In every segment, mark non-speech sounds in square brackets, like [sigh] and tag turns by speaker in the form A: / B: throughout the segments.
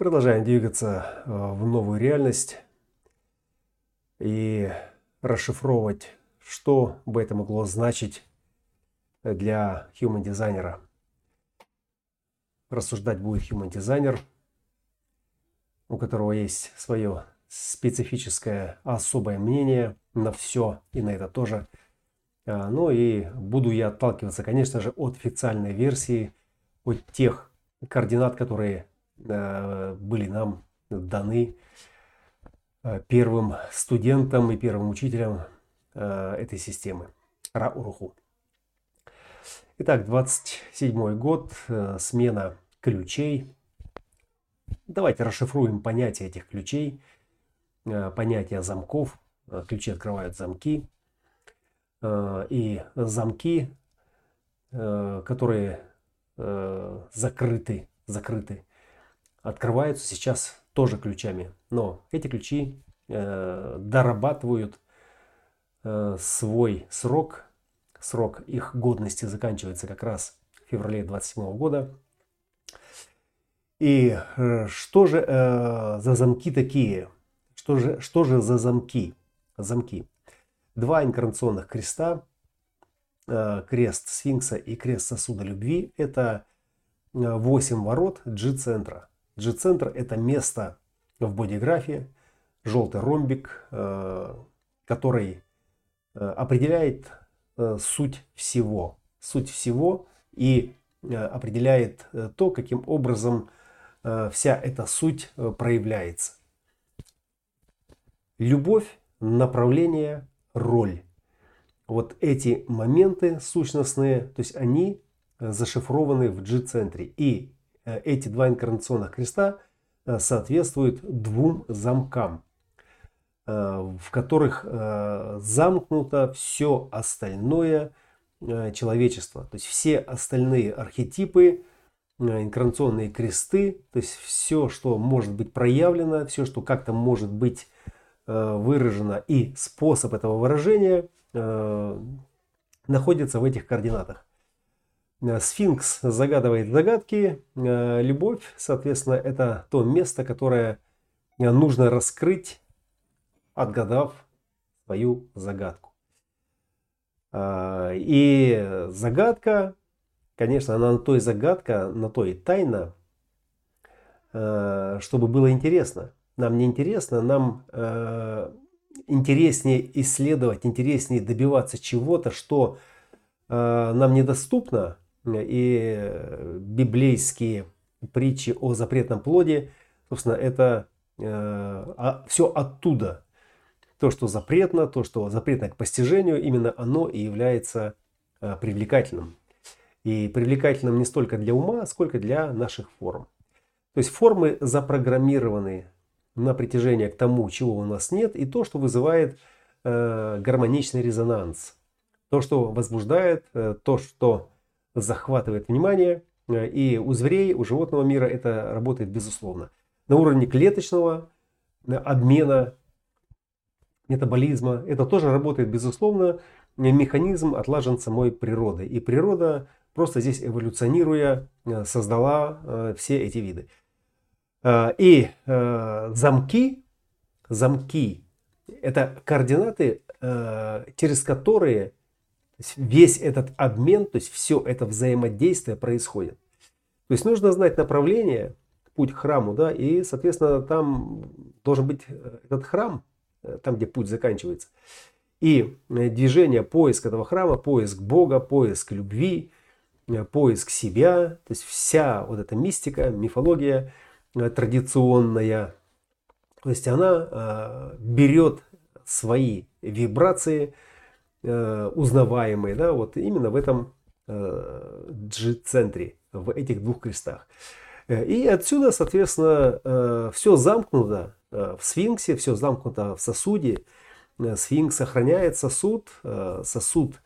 A: Продолжаем двигаться э, в новую реальность и расшифровывать, что бы это могло значить для human дизайнера. Рассуждать будет human дизайнер, у которого есть свое специфическое особое мнение на все и на это тоже. А, ну и буду я отталкиваться, конечно же, от официальной версии, от тех координат, которые были нам даны э, первым студентам и первым учителям э, этой системы Ра-Уруху. Итак, 27 год, смена ключей. Давайте расшифруем понятие этих ключей, понятие замков. Ключи открывают замки. И замки, которые закрыты, закрыты открываются сейчас тоже ключами. Но эти ключи э, дорабатывают э, свой срок. Срок их годности заканчивается как раз в феврале 27 года. И э, что же э, за замки такие? Что же, что же за замки? Замки. Два инкарнационных креста, э, крест сфинкса и крест сосуда любви, это э, восемь ворот G-центра. G-центр – это место в бодиграфе, желтый ромбик, э, который э, определяет э, суть всего. Суть всего и определяет то, каким образом вся эта суть проявляется. Любовь, направление, роль. Вот эти моменты сущностные, то есть они зашифрованы в G-центре. И эти два инкарнационных креста э, соответствуют двум замкам, э, в которых замкнуто все остальное человечество. То есть все остальные архетипы, инкарнационные кресты, то есть все, что может быть проявлено, все, что как-то может быть выражено и способ этого выражения находится в этих координатах. Э, сфинкс загадывает загадки. Э, любовь, соответственно, это то место, которое э, нужно раскрыть, отгадав свою загадку. И загадка, конечно, она на то и загадка, на то и тайна, чтобы было интересно. Нам не интересно, нам интереснее исследовать, интереснее добиваться чего-то, что нам недоступно, и э, библейские притчи о запретном плоде, собственно, это э, а, все оттуда. То, что запретно, то, что запретно к постижению, именно оно и является э, привлекательным. И привлекательным не столько для ума, сколько для наших форм. То есть формы запрограммированы на притяжение к тому, чего у нас нет, и то, что вызывает э, гармоничный резонанс. То, что возбуждает, э, то, что захватывает внимание. Э, и у зверей, у животного мира это работает безусловно. На уровне клеточного э, обмена, метаболизма, это тоже работает безусловно. Механизм отлажен самой природой. И природа просто здесь эволюционируя э, создала все эти виды. И замки, замки – это координаты, через которые весь этот обмен, то есть все это взаимодействие происходит. То есть нужно знать направление, путь к храму, да, и, соответственно, там должен быть э, этот храм, э, там, где путь заканчивается. И э, движение, поиск этого храма, поиск Бога, поиск любви, поиск себя, то есть вся вот эта мистика, мифология традиционная, то есть она берет свои вибрации, Э, узнаваемые, да, вот именно в этом G-центре, э, в этих двух крестах. Э, и отсюда, соответственно, все замкнуто в сфинксе, все замкнуто в сосуде. Сфинкс сохраняет сосуд, сосуд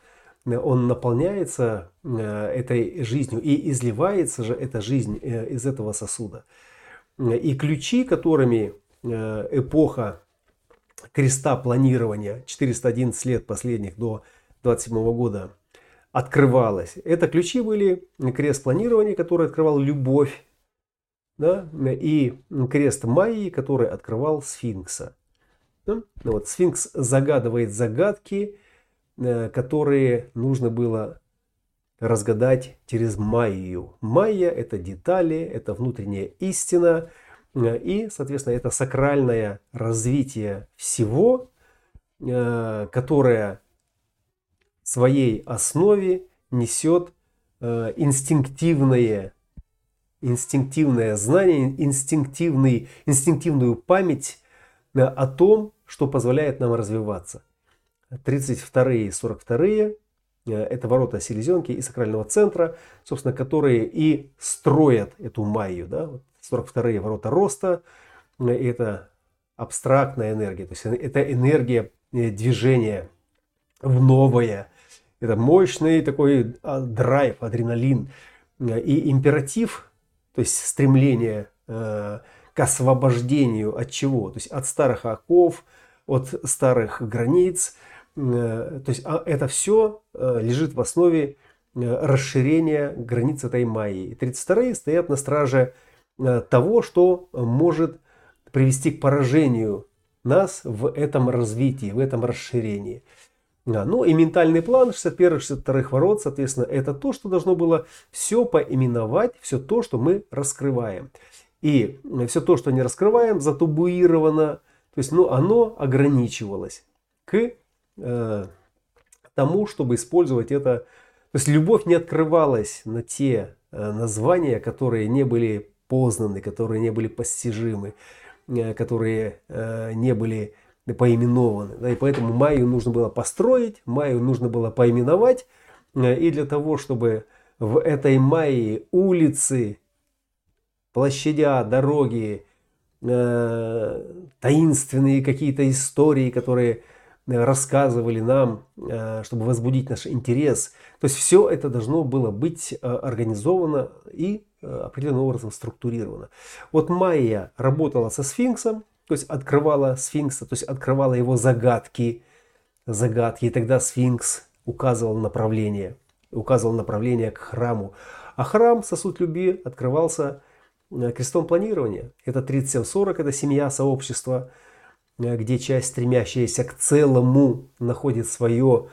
A: он наполняется этой жизнью и изливается же эта жизнь из этого сосуда. И ключи, которыми эпоха креста планирования 411 лет последних до 27 года открывалось. Это ключи были крест планирования, который открывал любовь, да, и крест Майи, который открывал сфинкса. Да? Ну вот, сфинкс загадывает загадки, э, которые нужно было разгадать через Майю. Майя – это детали, это внутренняя истина, и, соответственно, это сакральное развитие всего, э, которое в своей основе несет инстинктивное инстинктивное знание, инстинктивный, инстинктивную память э, о том, что позволяет нам развиваться. 32 и 42 э, это ворота селезенки и сакрального центра, собственно, которые и строят эту майю. Да? 42 ворота роста, э, это абстрактная энергия, то есть это энергия движения в новое. Это мощный такой а, драйв, адреналин. И императив то есть стремление э, к освобождению от чего? То есть от старых оков, от старых границ. Э, то есть а это все э, лежит в основе расширения границ этой майи. 32-е стоят на страже того, что может привести к поражению нас в этом развитии, в этом расширении. Ну и ментальный план 61-62 ворот, соответственно, это то, что должно было все поименовать, все то, что мы раскрываем. И все то, что не раскрываем, затубуировано, то есть ну, оно ограничивалось к э, тому, чтобы использовать это. То есть любовь не открывалась на те э, названия, которые не были познаны, которые не были постижимы, э, которые э, не были поименованы. И поэтому Майю нужно было построить, Майю нужно было поименовать. Э, и для того, чтобы в этой Майе улицы, площадя, дороги, таинственные какие-то истории, которые рассказывали нам, чтобы возбудить наш интерес. То есть все это должно было быть организовано и определенным образом структурировано. Вот Майя работала со сфинксом, то есть открывала сфинкса, то есть открывала его загадки, загадки, и тогда сфинкс указывал направление, указывал направление к храму. А храм, сосуд любви, открывался э, крестом планирования. Это 3740, это семья, сообщество, э, где часть, стремящаяся к целому, находит свое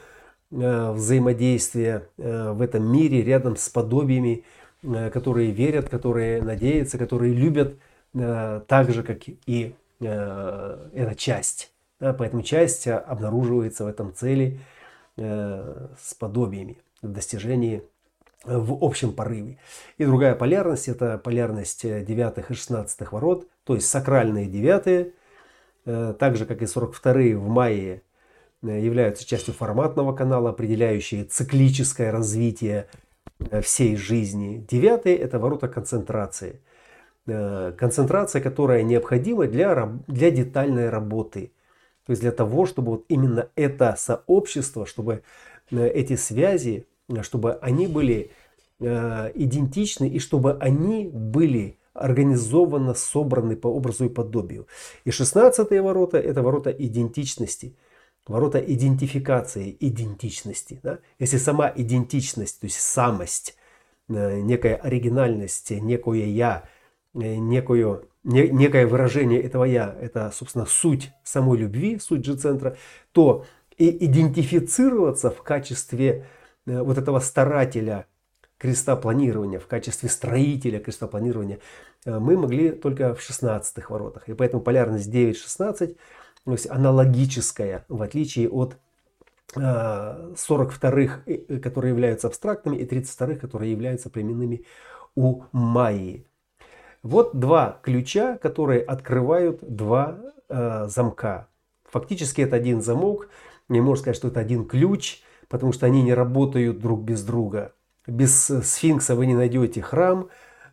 A: э, взаимодействие в этом мире рядом с подобиями, которые верят, которые надеются, которые любят так же, как и Э, эта часть. Поэтому часть обнаруживается в этом цели э, с подобиями в достижении в общем порыве. И другая полярность, это полярность девятых и шестнадцатых ворот, то есть сакральные девятые, э, так же как и 42 в мае, являются частью форматного канала, определяющие циклическое развитие всей жизни. Девятые – это ворота концентрации – Э, концентрация, которая необходима для, для детальной работы. То есть для того, чтобы вот именно это сообщество, чтобы э, эти связи, э, чтобы они были идентичны и чтобы они были организованно собраны по образу и подобию. И 16 ворота – это ворота идентичности, ворота идентификации, идентичности. Да? Если сама идентичность, то есть самость, некая оригинальность, некое «я», Э, некую, не, некое выражение этого «я», это, собственно, суть самой любви, суть же центра, то и идентифицироваться в качестве э, вот этого старателя креста планирования, в качестве строителя креста планирования э, мы могли только в 16 воротах. И поэтому полярность 9-16 то есть аналогическая, в отличие от 42-х, которые являются абстрактными, и 32-х, которые являются племенными у Майи. Вот два ключа, которые открывают два э, замка. Фактически это один замок. Не можно сказать, что это один ключ, потому что они не работают друг без друга. Без сфинкса вы не найдете храм,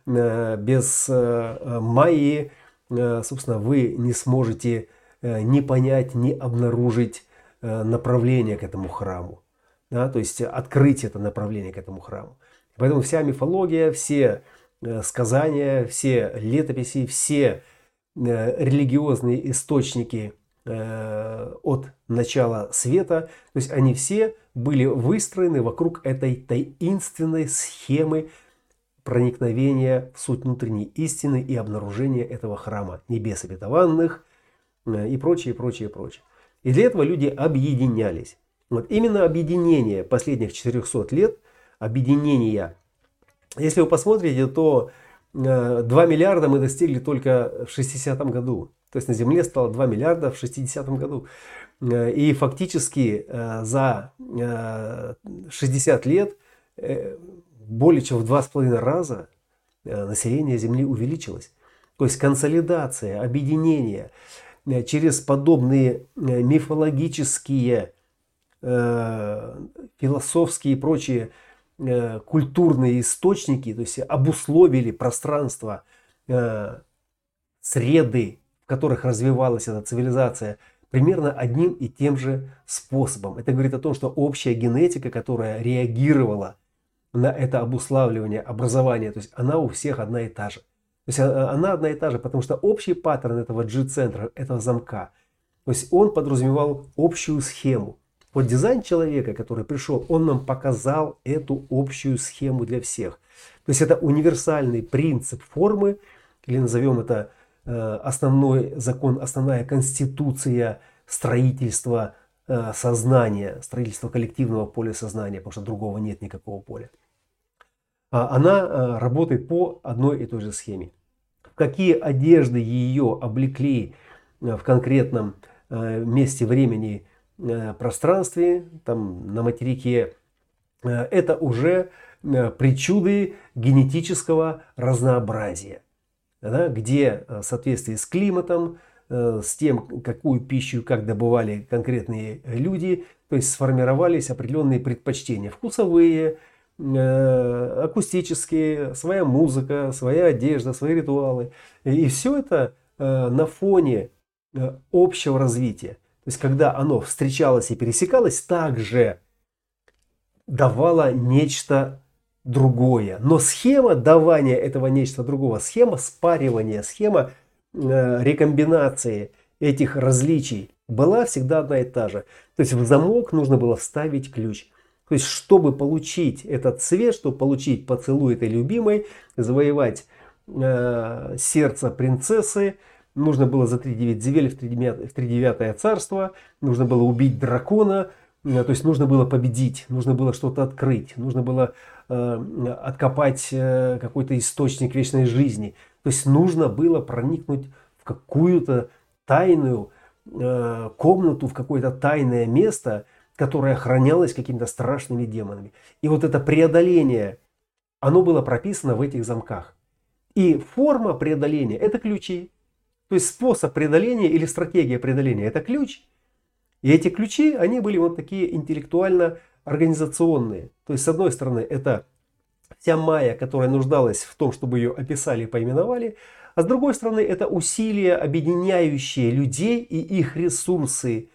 A: э, без э, майи, э, собственно, вы не сможете э, ни понять, ни обнаружить э, направление к этому храму. Да? То есть открыть это направление к этому храму. Поэтому вся мифология, все Э, сказания, все летописи, все религиозные источники от начала света, то есть они все были выстроены вокруг этой таинственной схемы проникновения в суть внутренней истины и обнаружения этого храма небес обетованных и прочее, прочее, прочее. И для этого люди объединялись. Вот именно объединение последних 400 лет, объединение, если вы посмотрите, то 2 э, миллиарда мы достигли только в 60-м году. То есть на Земле стало 2 миллиарда в 60-м году. Э, и фактически э, за 60 лет более чем в 2,5 раза население Земли увеличилось. То есть консолидация, объединение через подобные мифологические, философские и прочие Э, культурные источники, то есть обусловили пространство, э, среды, в которых развивалась эта цивилизация, примерно одним и тем же способом. Это говорит о том, что общая генетика, которая реагировала на это обуславливание образования, то есть она у всех одна и та же. То есть э, она одна и та же, потому что общий паттерн этого G-центра, этого замка, то есть он подразумевал общую схему. Вот дизайн человека, который пришел, он нам показал эту общую схему для всех. То есть это универсальный принцип формы, или назовем это э, основной закон, основная конституция строительства э, сознания, строительства коллективного поля сознания, потому что другого нет никакого поля. А она э, работает по одной и той же схеме. Какие одежды ее облекли в конкретном месте времени Э, пространстве, там на материке, э, это уже э, причуды генетического разнообразия, да, где в соответствии с климатом, с тем, какую пищу как добывали конкретные люди, то есть сформировались определенные предпочтения вкусовые, акустические, своя музыка, своя одежда, свои ритуалы. И все это на фоне общего развития. То есть, когда оно встречалось и пересекалось, также давало нечто другое. Но схема давания этого нечто другого, схема спаривания, схема э, рекомбинации этих различий была всегда одна и та же. То есть в замок нужно было вставить ключ. То есть, чтобы получить этот цвет, чтобы получить поцелуй этой любимой, завоевать э, сердце принцессы, Нужно было за 3-9 земель в 3-9 царство, нужно было убить дракона, э, то есть нужно было победить, нужно было что-то открыть, нужно было э, откопать э, какой-то источник вечной жизни. То есть нужно было проникнуть в какую-то тайную э, комнату, в какое-то тайное место, которое охранялось какими-то страшными демонами. И вот это преодоление, оно было прописано в этих замках. И форма преодоления – это ключи. То есть способ преодоления или стратегия преодоления – это ключ. И эти ключи, они были вот такие интеллектуально-организационные. То есть, с одной стороны, это вся майя, которая нуждалась в том, чтобы ее описали и поименовали. А с другой стороны, это усилия, объединяющие людей и их ресурсы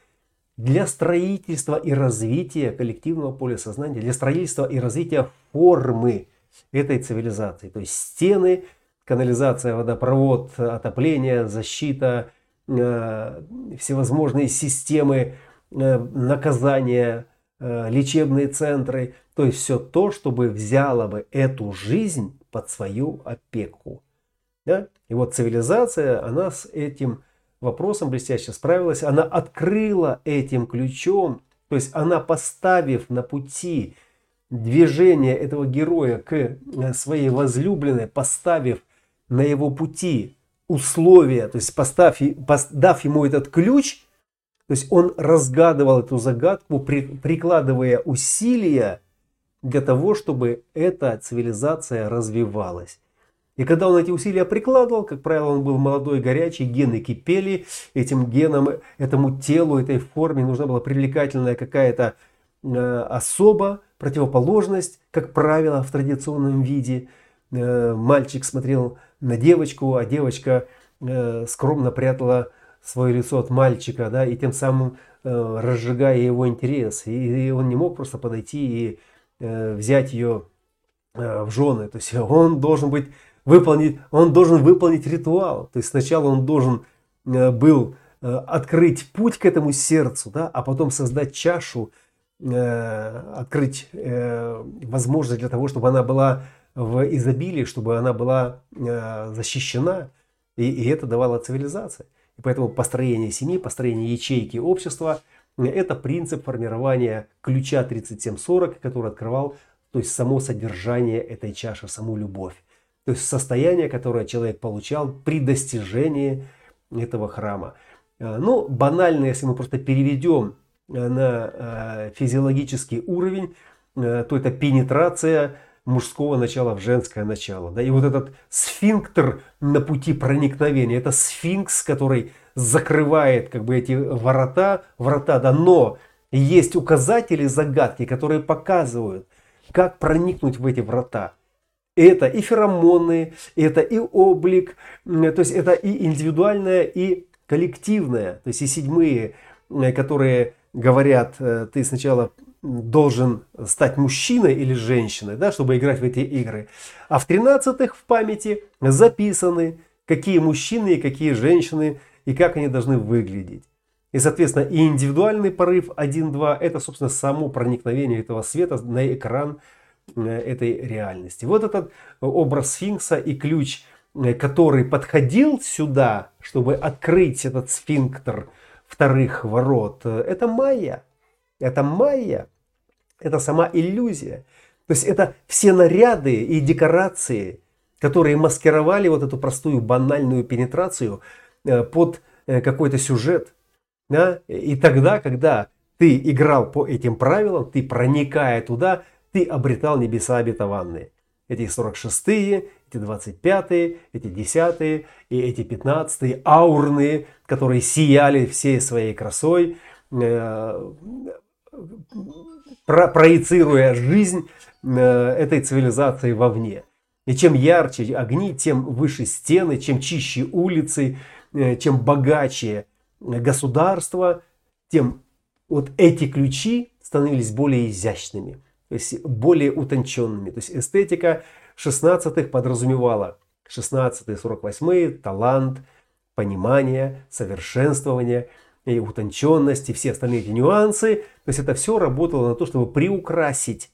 A: для строительства и развития коллективного поля сознания, для строительства и развития формы этой цивилизации. То есть стены, канализация, водопровод, отопление, защита, э, всевозможные системы э, наказания, э, лечебные центры. То есть все то, чтобы взяло бы эту жизнь под свою опеку. Да? И вот цивилизация, она с этим вопросом блестяще справилась. Она открыла этим ключом, то есть она поставив на пути движение этого героя к своей возлюбленной, поставив на его пути условия, то есть поставь, дав ему этот ключ, то есть он разгадывал эту загадку, при, прикладывая усилия для того, чтобы эта цивилизация развивалась. И когда он эти усилия прикладывал, как правило, он был молодой, горячий, гены кипели, этим генам, этому телу, этой форме нужна была привлекательная какая-то э, особа, противоположность, как правило, в традиционном виде. Э, мальчик смотрел на девочку, а девочка э, скромно прятала свое лицо от мальчика, да, и тем самым э, разжигая его интерес. И, и он не мог просто подойти и э, взять ее э, в жены. То есть он должен быть выполнить, он должен выполнить ритуал. То есть сначала он должен э, был э, открыть путь к этому сердцу, да, а потом создать чашу, э, открыть возможность для того, чтобы она была в изобилии, чтобы она была защищена, и, и это давало цивилизация. И поэтому построение семьи, построение ячейки общества – это принцип формирования ключа 3740, который открывал то есть само содержание этой чаши, саму любовь. То есть состояние, которое человек получал при достижении этого храма. А, ну, банально, если мы просто переведем э, на э, физиологический уровень, то это пенетрация мужского начала в женское начало. Да? И вот этот сфинктер на пути проникновения, это сфинкс, который закрывает как бы эти ворота, врата, да, но есть указатели, загадки, которые показывают, как проникнуть в эти врата. Это и феромоны, это и облик, то есть это и индивидуальное, и коллективное. То есть и седьмые, которые говорят, э, ты сначала должен стать мужчиной или женщиной, да, чтобы играть в эти игры. А в тринадцатых в памяти записаны, какие мужчины и какие женщины, и как они должны выглядеть. И, соответственно, и индивидуальный порыв 1-2 – это, собственно, само проникновение этого света на экран э, этой реальности. Вот этот образ сфинкса и ключ, э, который подходил сюда, чтобы открыть этот сфинктер вторых ворот, э, это майя. Это майя. Это сама иллюзия. То есть это все наряды и декорации, которые маскировали вот эту простую банальную пенетрацию под какой-то сюжет. Да? И тогда, когда ты играл по этим правилам, ты проникая туда, ты обретал небеса обетованные. Эти 46-е, эти 25-е, эти 10-е и эти 15-е, аурные, которые сияли всей своей красой, э, проецируя жизнь э, этой цивилизации вовне. И чем ярче огни, тем выше стены, чем чище улицы, э, чем богаче государства, тем вот эти ключи становились более изящными, более утонченными. То есть эстетика 16-х подразумевала 16-е, 48-е, талант, понимание, совершенствование и утонченность, и все остальные нюансы. То есть это все работало на то, чтобы приукрасить,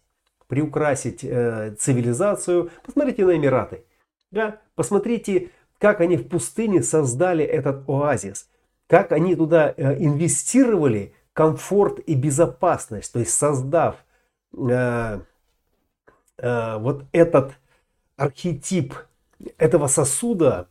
A: приукрасить э, цивилизацию. Посмотрите на Эмираты. Да? Посмотрите, как они в пустыне создали этот оазис как они туда э, инвестировали комфорт и безопасность, то есть создав э, э, вот этот архетип этого сосуда,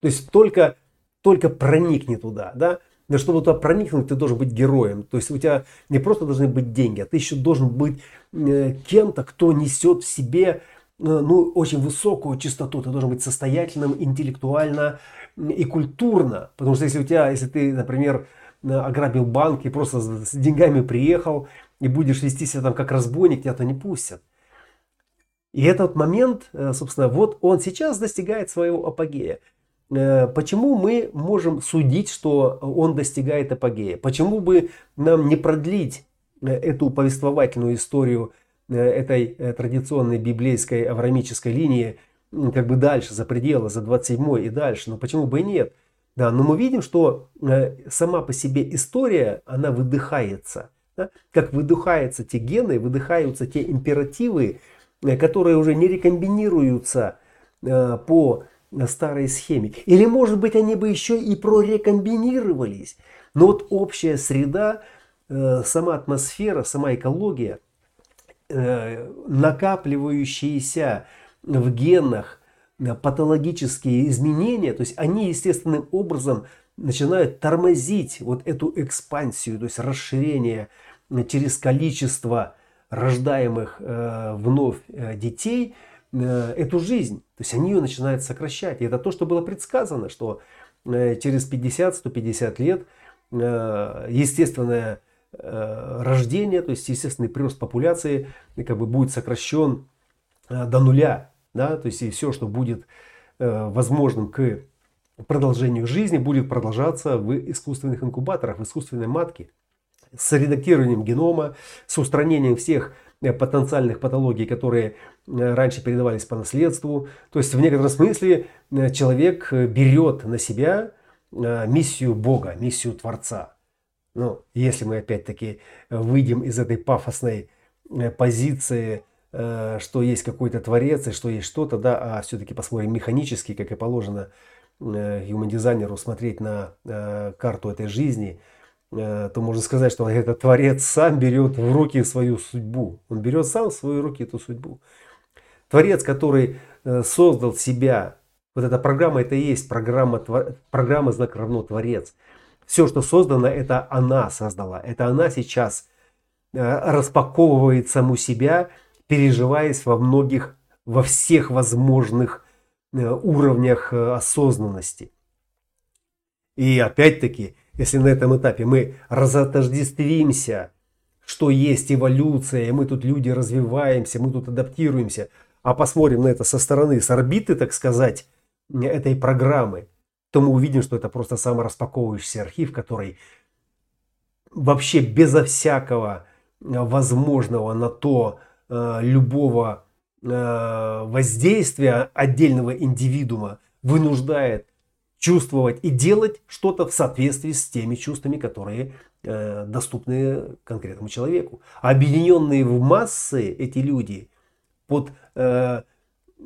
A: то есть только, только проникни туда, да, но чтобы туда проникнуть, ты должен быть героем. То есть у тебя не просто должны быть деньги, а ты еще должен быть э, кем-то, кто несет в себе э, ну, очень высокую чистоту. Ты должен быть состоятельным, интеллектуально и культурно. Потому что если у тебя, если ты, например, ограбил банк и просто с деньгами приехал и будешь вести себя там как разбойник, тебя то не пустят. И этот момент, э, собственно, вот он сейчас достигает своего апогея. Э, почему мы можем судить, что он достигает апогея? Почему бы нам не продлить э, эту повествовательную историю этой традиционной библейской аврамической линии как бы дальше, за пределы, за 27 и дальше. Но почему бы и нет? Да, но мы видим, что сама по себе история, она выдыхается. Да? Как выдыхаются те гены, выдыхаются те императивы, э, которые уже не рекомбинируются э, по старой схеме. Или, может быть, они бы еще и прорекомбинировались. Но вот общая среда, сама атмосфера, сама экология, накапливающиеся в генах э, патологические изменения, то есть они естественным образом начинают тормозить вот эту экспансию, то есть расширение э, через количество рождаемых э, вновь э, детей, э, эту жизнь. То есть они ее начинают сокращать. И это то, что было предсказано, что э, через 50-150 лет э, естественное э, рождение, то есть естественный прирост популяции как бы будет сокращен э, до нуля да, то есть и все, что будет э, возможным к продолжению жизни, будет продолжаться в искусственных инкубаторах, в искусственной матке, с редактированием генома, с устранением всех э, потенциальных патологий, которые э, раньше передавались по наследству. То есть в некотором смысле э, человек берет на себя миссию Бога, миссию Творца. Ну, если мы опять-таки выйдем из этой пафосной позиции что есть какой-то творец и что есть что-то, да, а все-таки посмотрим механически, как и положено э, human смотреть на э, карту этой жизни, э, то можно сказать, что [laughs] этот творец сам берет в руки свою судьбу. Он берет сам в свои руки эту судьбу. Творец, который э, создал себя, вот эта программа, это и есть программа, программа знак равно Творец. Все, что создано, это она создала. Это она сейчас э, распаковывает саму себя, переживаясь во многих, во всех возможных э, уровнях осознанности. И опять-таки, если на этом этапе мы разотождествимся, что есть эволюция, и мы тут люди развиваемся, мы тут адаптируемся – а посмотрим на это со стороны, с орбиты, так сказать, этой программы, то мы увидим, что это просто самораспаковывающийся архив, который вообще безо всякого э, возможного на то э, любого э, воздействия отдельного индивидуума вынуждает чувствовать и делать что-то в соответствии с теми чувствами, которые доступны конкретному человеку. Объединенные в массы эти люди под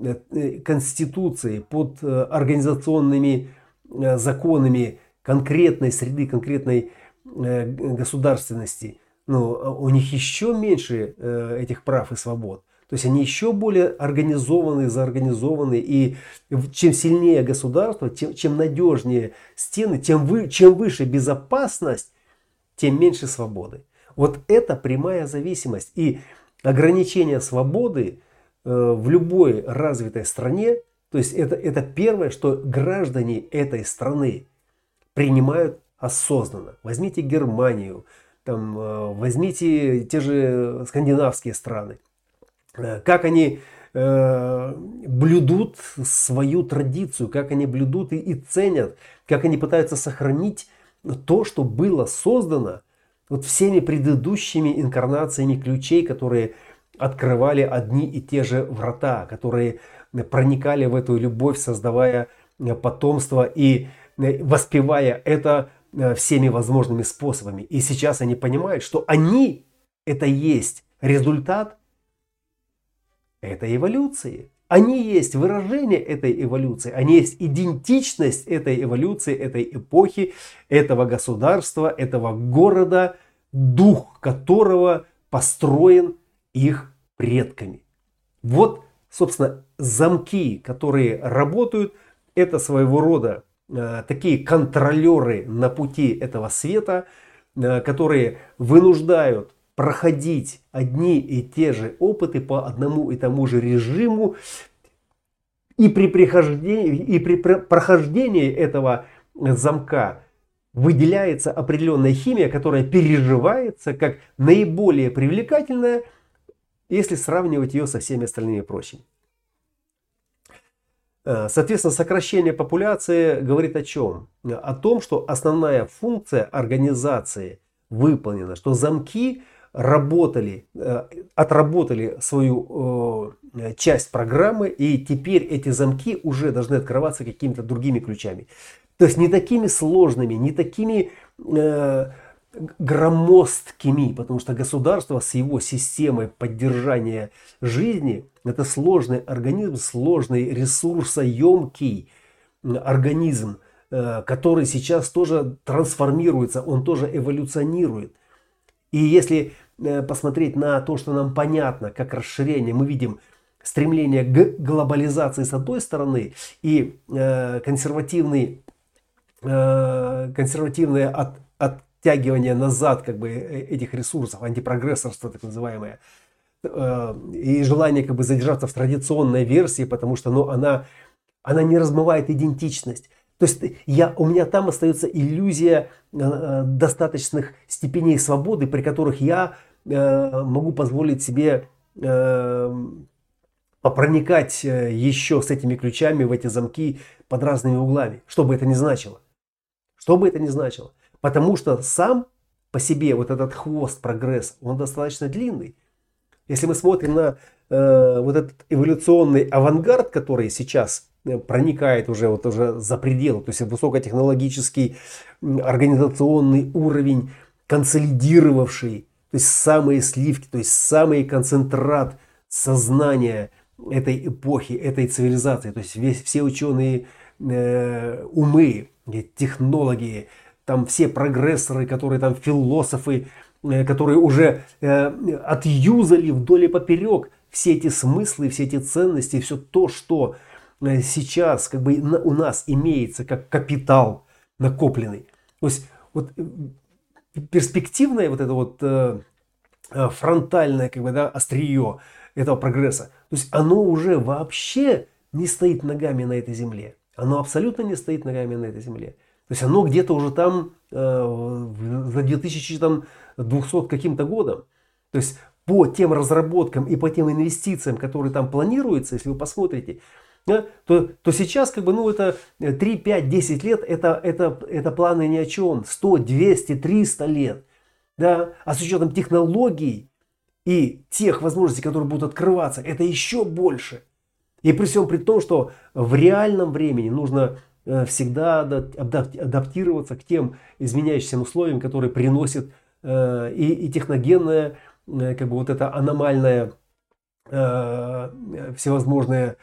A: Э, э, конституцией, под э, организационными законами конкретной среды, конкретной государственности, ну, у них еще меньше этих прав и свобод. То есть они еще более организованы, заорганизованы. И чем сильнее государство, тем, чем надежнее стены, тем вы, чем выше безопасность, тем меньше свободы. Вот это прямая зависимость. И ограничение свободы Э, в любой развитой стране, то есть это, это первое, что граждане этой страны принимают осознанно. Возьмите Германию, там, э, возьмите те же скандинавские страны. Э, как они блюдут свою традицию, как они блюдут и, и ценят, как они пытаются сохранить то, что было создано вот всеми предыдущими инкарнациями ключей, которые открывали одни и те же врата, которые проникали в эту любовь, создавая э, потомство и э, воспевая это э, всеми возможными способами. И сейчас они понимают, что они это есть результат этой эволюции. Они есть выражение этой эволюции, они есть идентичность этой эволюции, этой эпохи, этого государства, этого города, дух которого построен их предками. Вот, собственно, замки, которые работают, это своего рода э, такие контролеры на пути этого света, э, которые вынуждают проходить одни и те же опыты по одному и тому же режиму. И при, прихождении, и при прохождении этого замка выделяется определенная химия, которая переживается как наиболее привлекательная – если сравнивать ее со всеми остальными прочими. Э, соответственно, сокращение популяции говорит о чем? О том, что основная функция организации выполнена, что замки работали, э, отработали свою э, часть программы, и теперь эти замки уже должны открываться какими-то другими ключами. То есть не такими сложными, не такими громоздкими, потому что государство с его системой поддержания жизни – это сложный организм, сложный ресурсоемкий организм, э, который сейчас тоже трансформируется, он тоже эволюционирует. И если э, посмотреть на то, что нам понятно, как расширение, мы видим стремление к глобализации с одной стороны и э, консервативный, консервативное от, от оттягивание назад как бы э, этих ресурсов, антипрогрессорство так называемое, э, и желание как бы задержаться в традиционной версии, потому что ну, она, она не размывает идентичность. То есть я, у меня там остается иллюзия э, достаточных степеней свободы, при которых я могу позволить себе попроникать еще с этими ключами в эти замки под разными углами, что бы это ни значило. Что бы это ни значило. Потому что сам по себе вот этот хвост прогресс, он достаточно длинный. Если мы смотрим на э, вот этот эволюционный авангард, который сейчас э, проникает уже, вот уже за пределы, то есть высокотехнологический организационный уровень, консолидировавший, то есть самые сливки, то есть самый концентрат сознание этой эпохи, этой цивилизации. То есть весь, все ученые э, умы, технологии, там все прогрессоры, которые там философы, э, которые уже э, отюзали вдоль и поперек все эти смыслы, все эти ценности, все то, что э, сейчас как бы у нас имеется как капитал накопленный. То есть вот э, перспективное вот это вот э, фронтальное как бы, да, острие этого прогресса, то есть оно уже вообще не стоит ногами на этой земле. Оно абсолютно не стоит ногами на этой земле. То есть оно где-то уже там э, за 2200 каким-то годом. То есть по тем разработкам и по тем инвестициям, которые там планируются, если вы посмотрите, да, то, то сейчас как бы, ну, это 3, 5, 10 лет, это, это, это планы ни о чем. 100, 200, 300 лет. Да? А с учетом технологий и тех возможностей, которые будут открываться, это еще больше. И при всем при том, что в реальном времени нужно э, всегда адаптироваться к тем изменяющимся условиям, которые приносит э, и, и техногенная Э, как бы вот эта аномальная э, всевозможная э,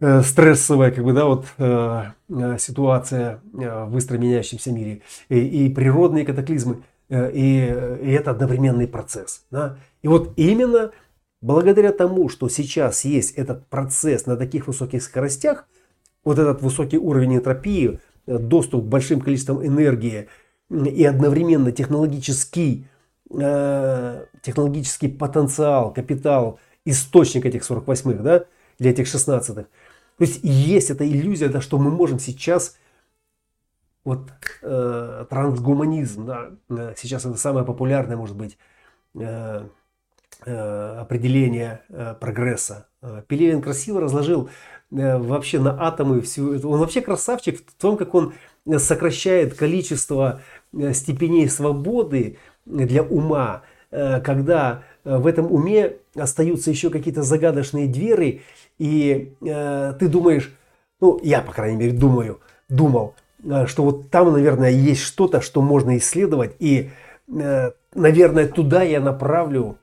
A: стрессовая как бы, да, вот, э, э ситуация э, в быстро меняющемся мире и, и природные катаклизмы, э, и, и это одновременный процесс. Да? И вот именно благодаря тому, что сейчас есть этот процесс на таких высоких скоростях, вот этот высокий уровень энтропии, доступ к большим количествам энергии и одновременно технологический Э, технологический потенциал, капитал, источник этих 48-х, да, или этих 16-х. То есть есть эта иллюзия, да, что мы можем сейчас вот э, трансгуманизм, да, э, сейчас это самое популярное, может быть, э, э, определение э, прогресса. Пелевин красиво разложил вообще на атомы всю эту. Он вообще красавчик в том, как он сокращает количество степеней свободы для ума, когда в этом уме остаются еще какие-то загадочные двери, и э, ты думаешь, ну, я, по крайней мере, думаю, думал, что вот там, наверное, есть что-то, что можно исследовать, и, наверное, туда я направлю,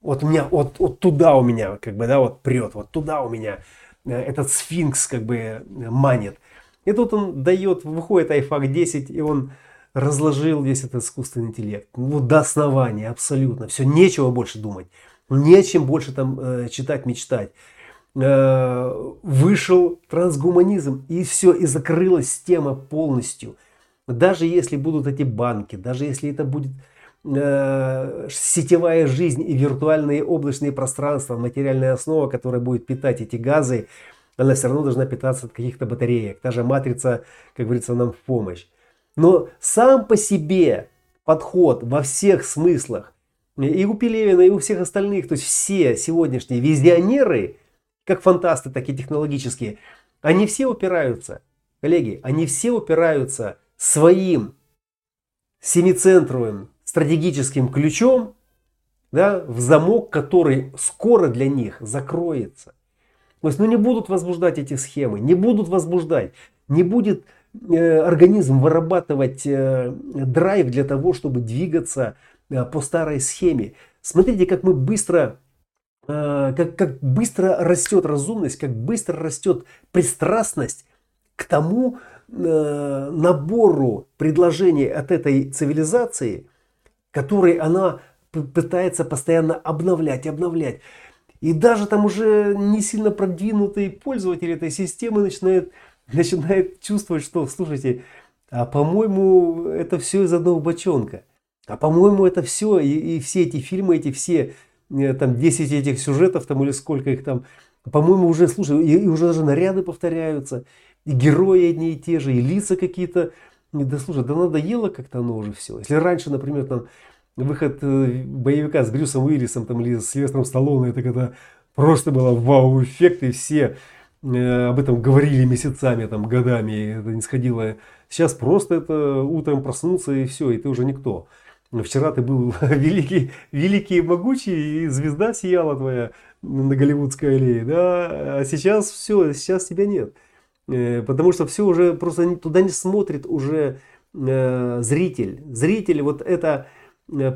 A: вот меня, вот, вот туда у меня, как бы, да, вот прет, вот туда у меня этот сфинкс, как бы, манит. И тут он дает, выходит iFAC 10, и он разложил весь этот искусственный интеллект. Ну, до основания, абсолютно. Все, нечего больше думать. Нечем больше там э, читать, мечтать. Э, вышел трансгуманизм, и все, и закрылась тема полностью. Даже если будут эти банки, даже если это будет э, сетевая жизнь и виртуальные облачные пространства, материальная основа, которая будет питать эти газы, она все равно должна питаться от каких-то батареек. Та же матрица, как говорится, нам в помощь. Но сам по себе подход во всех смыслах, и у Пелевина, и у всех остальных, то есть все сегодняшние визионеры, как фантасты, так и технологические, они все упираются, коллеги, они все упираются своим семицентровым стратегическим ключом да, в замок, который скоро для них закроется. То есть, ну не будут возбуждать эти схемы, не будут возбуждать, не будет организм вырабатывать э, драйв для того, чтобы двигаться э, по старой схеме. Смотрите, как мы быстро, как, как быстро растет разумность, как быстро растет пристрастность к тому набору предложений от этой цивилизации, который она пытается постоянно обновлять, обновлять. И даже там уже не сильно продвинутые пользователи этой системы начинают [laughs] начинает чувствовать, что, слушайте, а по-моему, это все из одного бочонка. А по-моему, это все, и, и все эти фильмы, эти все, э, там, 10 этих сюжетов, там, или сколько их там, по-моему, уже, слушай, и, и уже даже наряды повторяются, и герои одни и те же, и лица какие-то. Да слушай, да надоело как-то оно уже все. Если раньше, например, там, выход э, боевика с Брюсом Уиллисом там, или с Сильвестром Сталлоне, это когда просто было вау-эффект, и все об этом говорили месяцами, там, годами, это не сходило. Сейчас просто это утром проснулся и все, и ты уже никто. Вчера ты был [laughs] великий, великий и могучий, и звезда сияла твоя на Голливудской аллее, да, а сейчас все, сейчас тебя нет. Э, потому что все уже просто туда не смотрит уже э, зритель. Зритель, вот это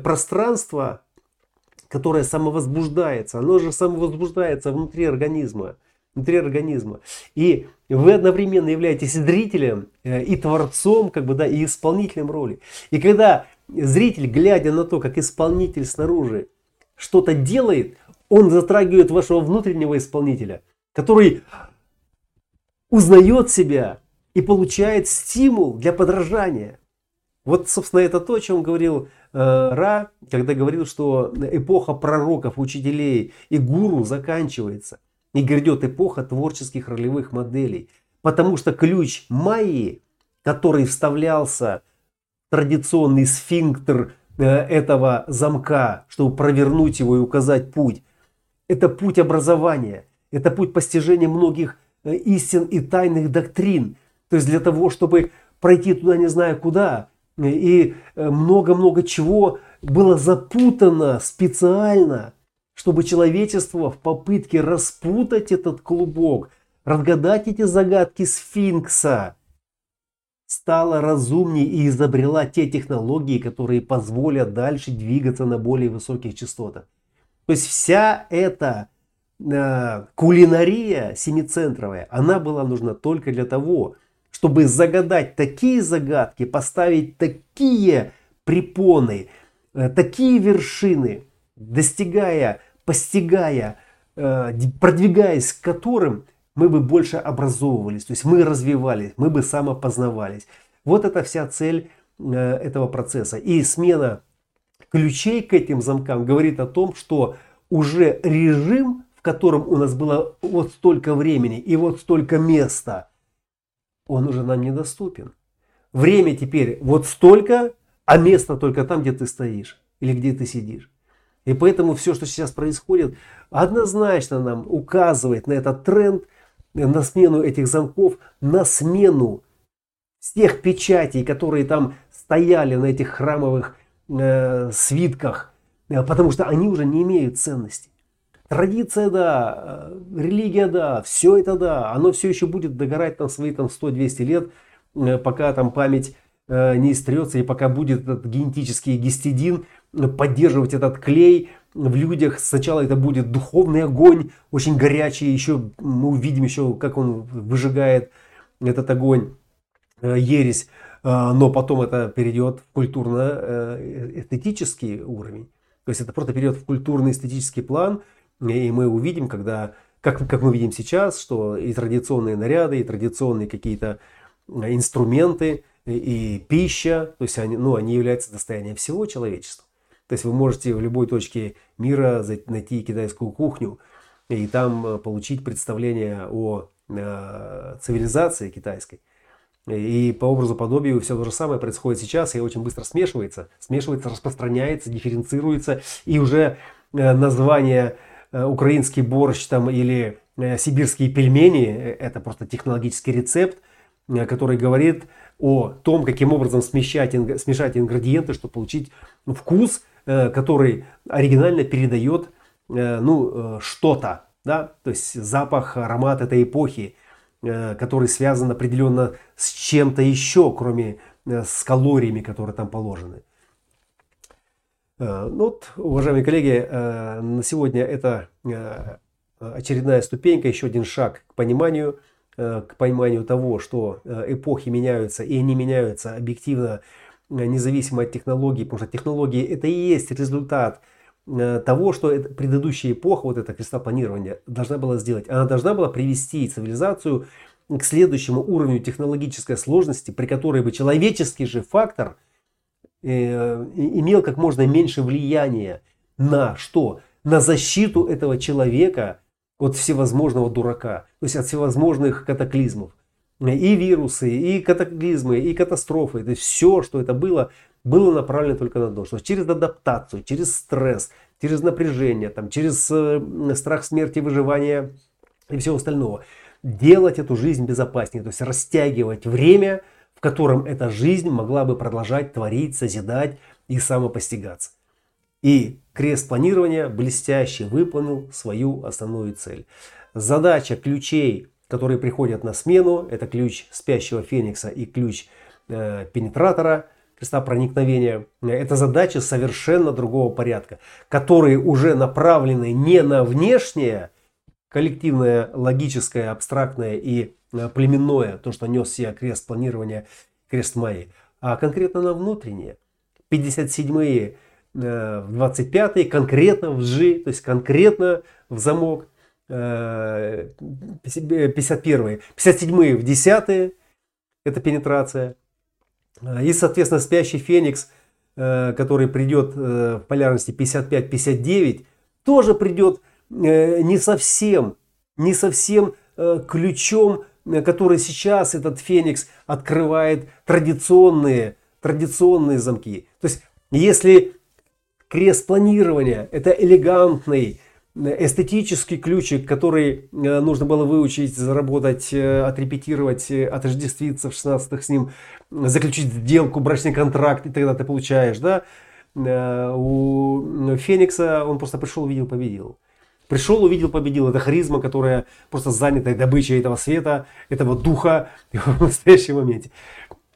A: пространство, которое самовозбуждается. Оно же самовозбуждается внутри организма. Внутри организма. И вы одновременно являетесь зрителем э, и творцом, как бы, да, и исполнителем роли. И когда зритель, глядя на то, как исполнитель снаружи что-то делает, он затрагивает вашего внутреннего исполнителя, который узнает себя и получает стимул для подражания. Вот, собственно, это то, о чем говорил э, Ра, когда говорил, что эпоха пророков, учителей и гуру заканчивается. И грядет эпоха творческих ролевых моделей. Потому что ключ Майи, который вставлялся в традиционный сфинктер э, этого замка, чтобы провернуть его и указать путь, это путь образования, это путь постижения многих э, истин и тайных доктрин. То есть для того, чтобы пройти туда не знаю куда, и э, много-много чего было запутано специально, чтобы человечество в попытке распутать этот клубок, разгадать эти загадки сфинкса, стало разумнее и изобрела те технологии, которые позволят дальше двигаться на более высоких частотах. То есть вся эта э, кулинария семицентровая, она была нужна только для того, чтобы загадать такие загадки, поставить такие препоны, э, такие вершины, достигая, постигая, э, продвигаясь к которым мы бы больше образовывались, то есть мы развивались, мы бы самопознавались. Вот это вся цель э, этого процесса. И смена ключей к этим замкам говорит о том, что уже режим, в котором у нас было вот столько времени и вот столько места – он уже нам недоступен. Время теперь вот столько, а место только там, где ты стоишь или где ты сидишь. И поэтому все, что сейчас происходит, однозначно нам указывает на этот тренд, на смену этих замков, на смену всех печатей, которые там стояли на этих храмовых э, свитках, э, потому что они уже не имеют ценности. Традиция, да, э, религия, да, все это да, оно все еще будет догорать там свои там 100-200 лет, э, пока там память э, не истрется и пока будет этот генетический гистидин поддерживать этот клей в людях. Сначала это будет духовный огонь, очень горячий, еще мы увидим еще, как он выжигает этот огонь, ересь, но потом это перейдет в культурно-эстетический уровень. То есть это просто перейдет в культурно-эстетический план – и мы увидим, когда, как, как мы видим сейчас, что и традиционные наряды, и традиционные какие-то э, инструменты, и, и пища, то есть они, ну, они являются достоянием всего человечества. То есть вы можете в любой точке мира найти китайскую кухню и там э, получить представление о э, цивилизации китайской. И по образу подобию все то же самое происходит сейчас и очень быстро смешивается. Смешивается, распространяется, дифференцируется. И уже э, название украинский борщ там или сибирские пельмени, это просто технологический рецепт, который говорит о том, каким образом смещать, смешать ингредиенты, чтобы получить вкус, который оригинально передает ну, что-то, да? то есть запах, аромат этой эпохи, который связан определенно с чем-то еще, кроме с калориями, которые там положены. Э, ну вот, уважаемые коллеги, э, на сегодня это э, очередная ступенька, еще один шаг к пониманию, к пониманию того, что эпохи меняются и они меняются объективно, независимо от технологий, потому что технологии это и есть результат того, что предыдущая эпоха, вот это крестопланирование, должна была сделать. Она должна была привести цивилизацию к следующему уровню технологической сложности, при которой бы человеческий же фактор – Э, имел как можно меньше влияния на что? На защиту этого человека от всевозможного дурака, то есть от всевозможных катаклизмов. И вирусы, и катаклизмы, и катастрофы. То есть все, что это было, было направлено только на одно. Что через адаптацию, через стресс, через напряжение, там, через э, страх смерти, выживания и всего остального. Делать эту жизнь безопаснее, то есть растягивать время – котором эта жизнь могла бы продолжать творить, созидать и самопостигаться. И крест планирования блестяще выполнил свою основную цель. Задача ключей, которые приходят на смену, это ключ спящего феникса и ключ э, пенетратора, креста проникновения, это задачи совершенно другого порядка, которые уже направлены не на внешнее, коллективное, логическое, абстрактное и э, племенное, то, что нес себе крест планирования, крест Майи, а конкретно на внутреннее. 57-е, 25-е конкретно в G, то есть конкретно в замок, 51-е, 57-е в 10 это пенетрация. И, соответственно, спящий феникс, э, который придет э, в полярности 55-59, тоже придет э, не совсем, не совсем ключом, который сейчас этот феникс открывает традиционные, традиционные замки. То есть, если крест планирования – это элегантный, эстетический ключик, который э, нужно было выучить, заработать, э, отрепетировать, э, отождествиться в 16-х с ним, заключить сделку, брачный контракт, и тогда ты получаешь, да. У Феникса он просто пришел, увидел, победил. Пришел, увидел, победил. Это харизма, которая просто занята добычей этого света, этого духа [laughs] в настоящем моменте.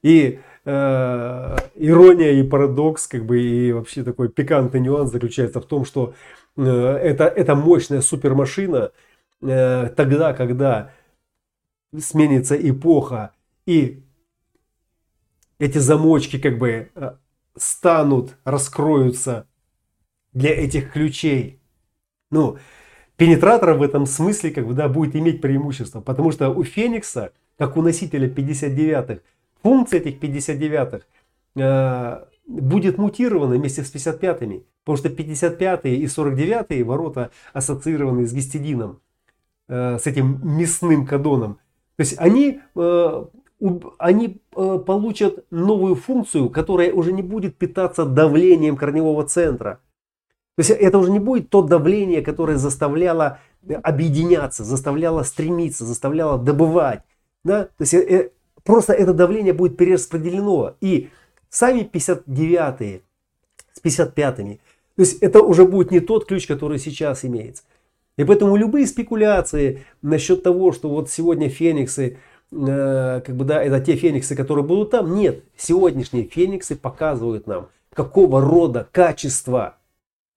A: И э, ирония и парадокс, как бы, и вообще такой пикантный нюанс заключается в том, что это, это мощная супермашина э, тогда, когда сменится эпоха и эти замочки как бы э, станут, раскроются для этих ключей. Ну, пенетратор в этом смысле как бы, да, будет иметь преимущество, потому что у Феникса, как у носителя 59-х, функция этих 59-х будет мутирована вместе с 55-ми. Потому что 55-е и 49-е ворота ассоциированы с гистидином, э, с этим мясным кадоном. То есть они, э, они э, получат новую функцию, которая уже не будет питаться давлением корневого центра. То есть это уже не будет то давление, которое заставляло объединяться, заставляло стремиться, заставляло добывать. Да? То есть просто это давление будет перераспределено. И сами 59-е с 55-ми то есть это уже будет не тот ключ, который сейчас имеется. И поэтому любые спекуляции насчет того, что вот сегодня фениксы, э, как бы да, это те фениксы, которые будут там, нет. Сегодняшние фениксы показывают нам, какого рода качество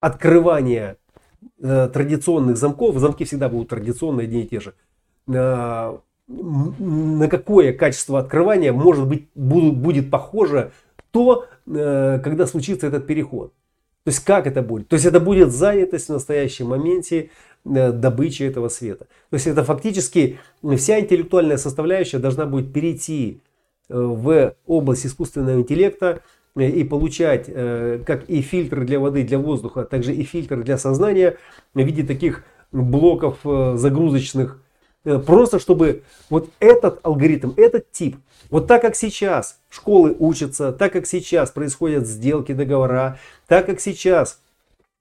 A: открывания э, традиционных замков, замки всегда будут традиционные, одни и те же, э, на какое качество открывания может быть будут, будет похоже то, э, когда случится этот переход. То есть как это будет? То есть это будет занятость в настоящем моменте э, добычи этого света. То есть это фактически вся интеллектуальная составляющая должна будет перейти э, в область искусственного интеллекта и получать как и фильтры для воды, для воздуха, также и фильтры для сознания в виде таких блоков загрузочных просто чтобы вот этот алгоритм, этот тип, вот так как сейчас школы учатся, так как сейчас происходят сделки, договора, так как сейчас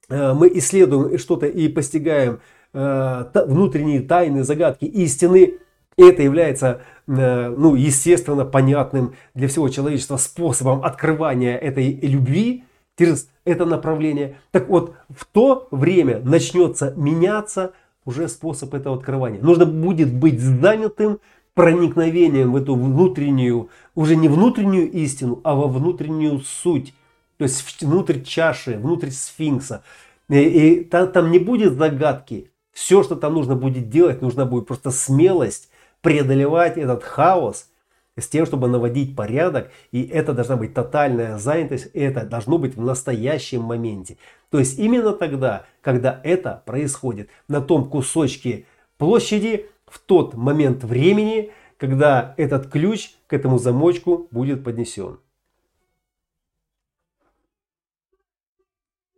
A: э, мы исследуем что-то и постигаем э, внутренние тайны, загадки истины, и это является, ну, естественно, понятным для всего человечества способом открывания этой любви через это направление. Так вот, в то время начнется меняться уже способ этого открывания. Нужно будет быть занятым проникновением в эту внутреннюю, уже не внутреннюю истину, а во внутреннюю суть. То есть внутрь чаши, внутрь сфинкса. И, и там, там не будет загадки. Все, что там нужно будет делать, нужна будет просто смелость преодолевать этот хаос с тем, чтобы наводить порядок. И это должна быть тотальная занятость. И это должно быть в настоящем моменте. То есть именно тогда, когда это происходит на том кусочке площади, в тот момент времени, когда этот ключ к этому замочку будет поднесен.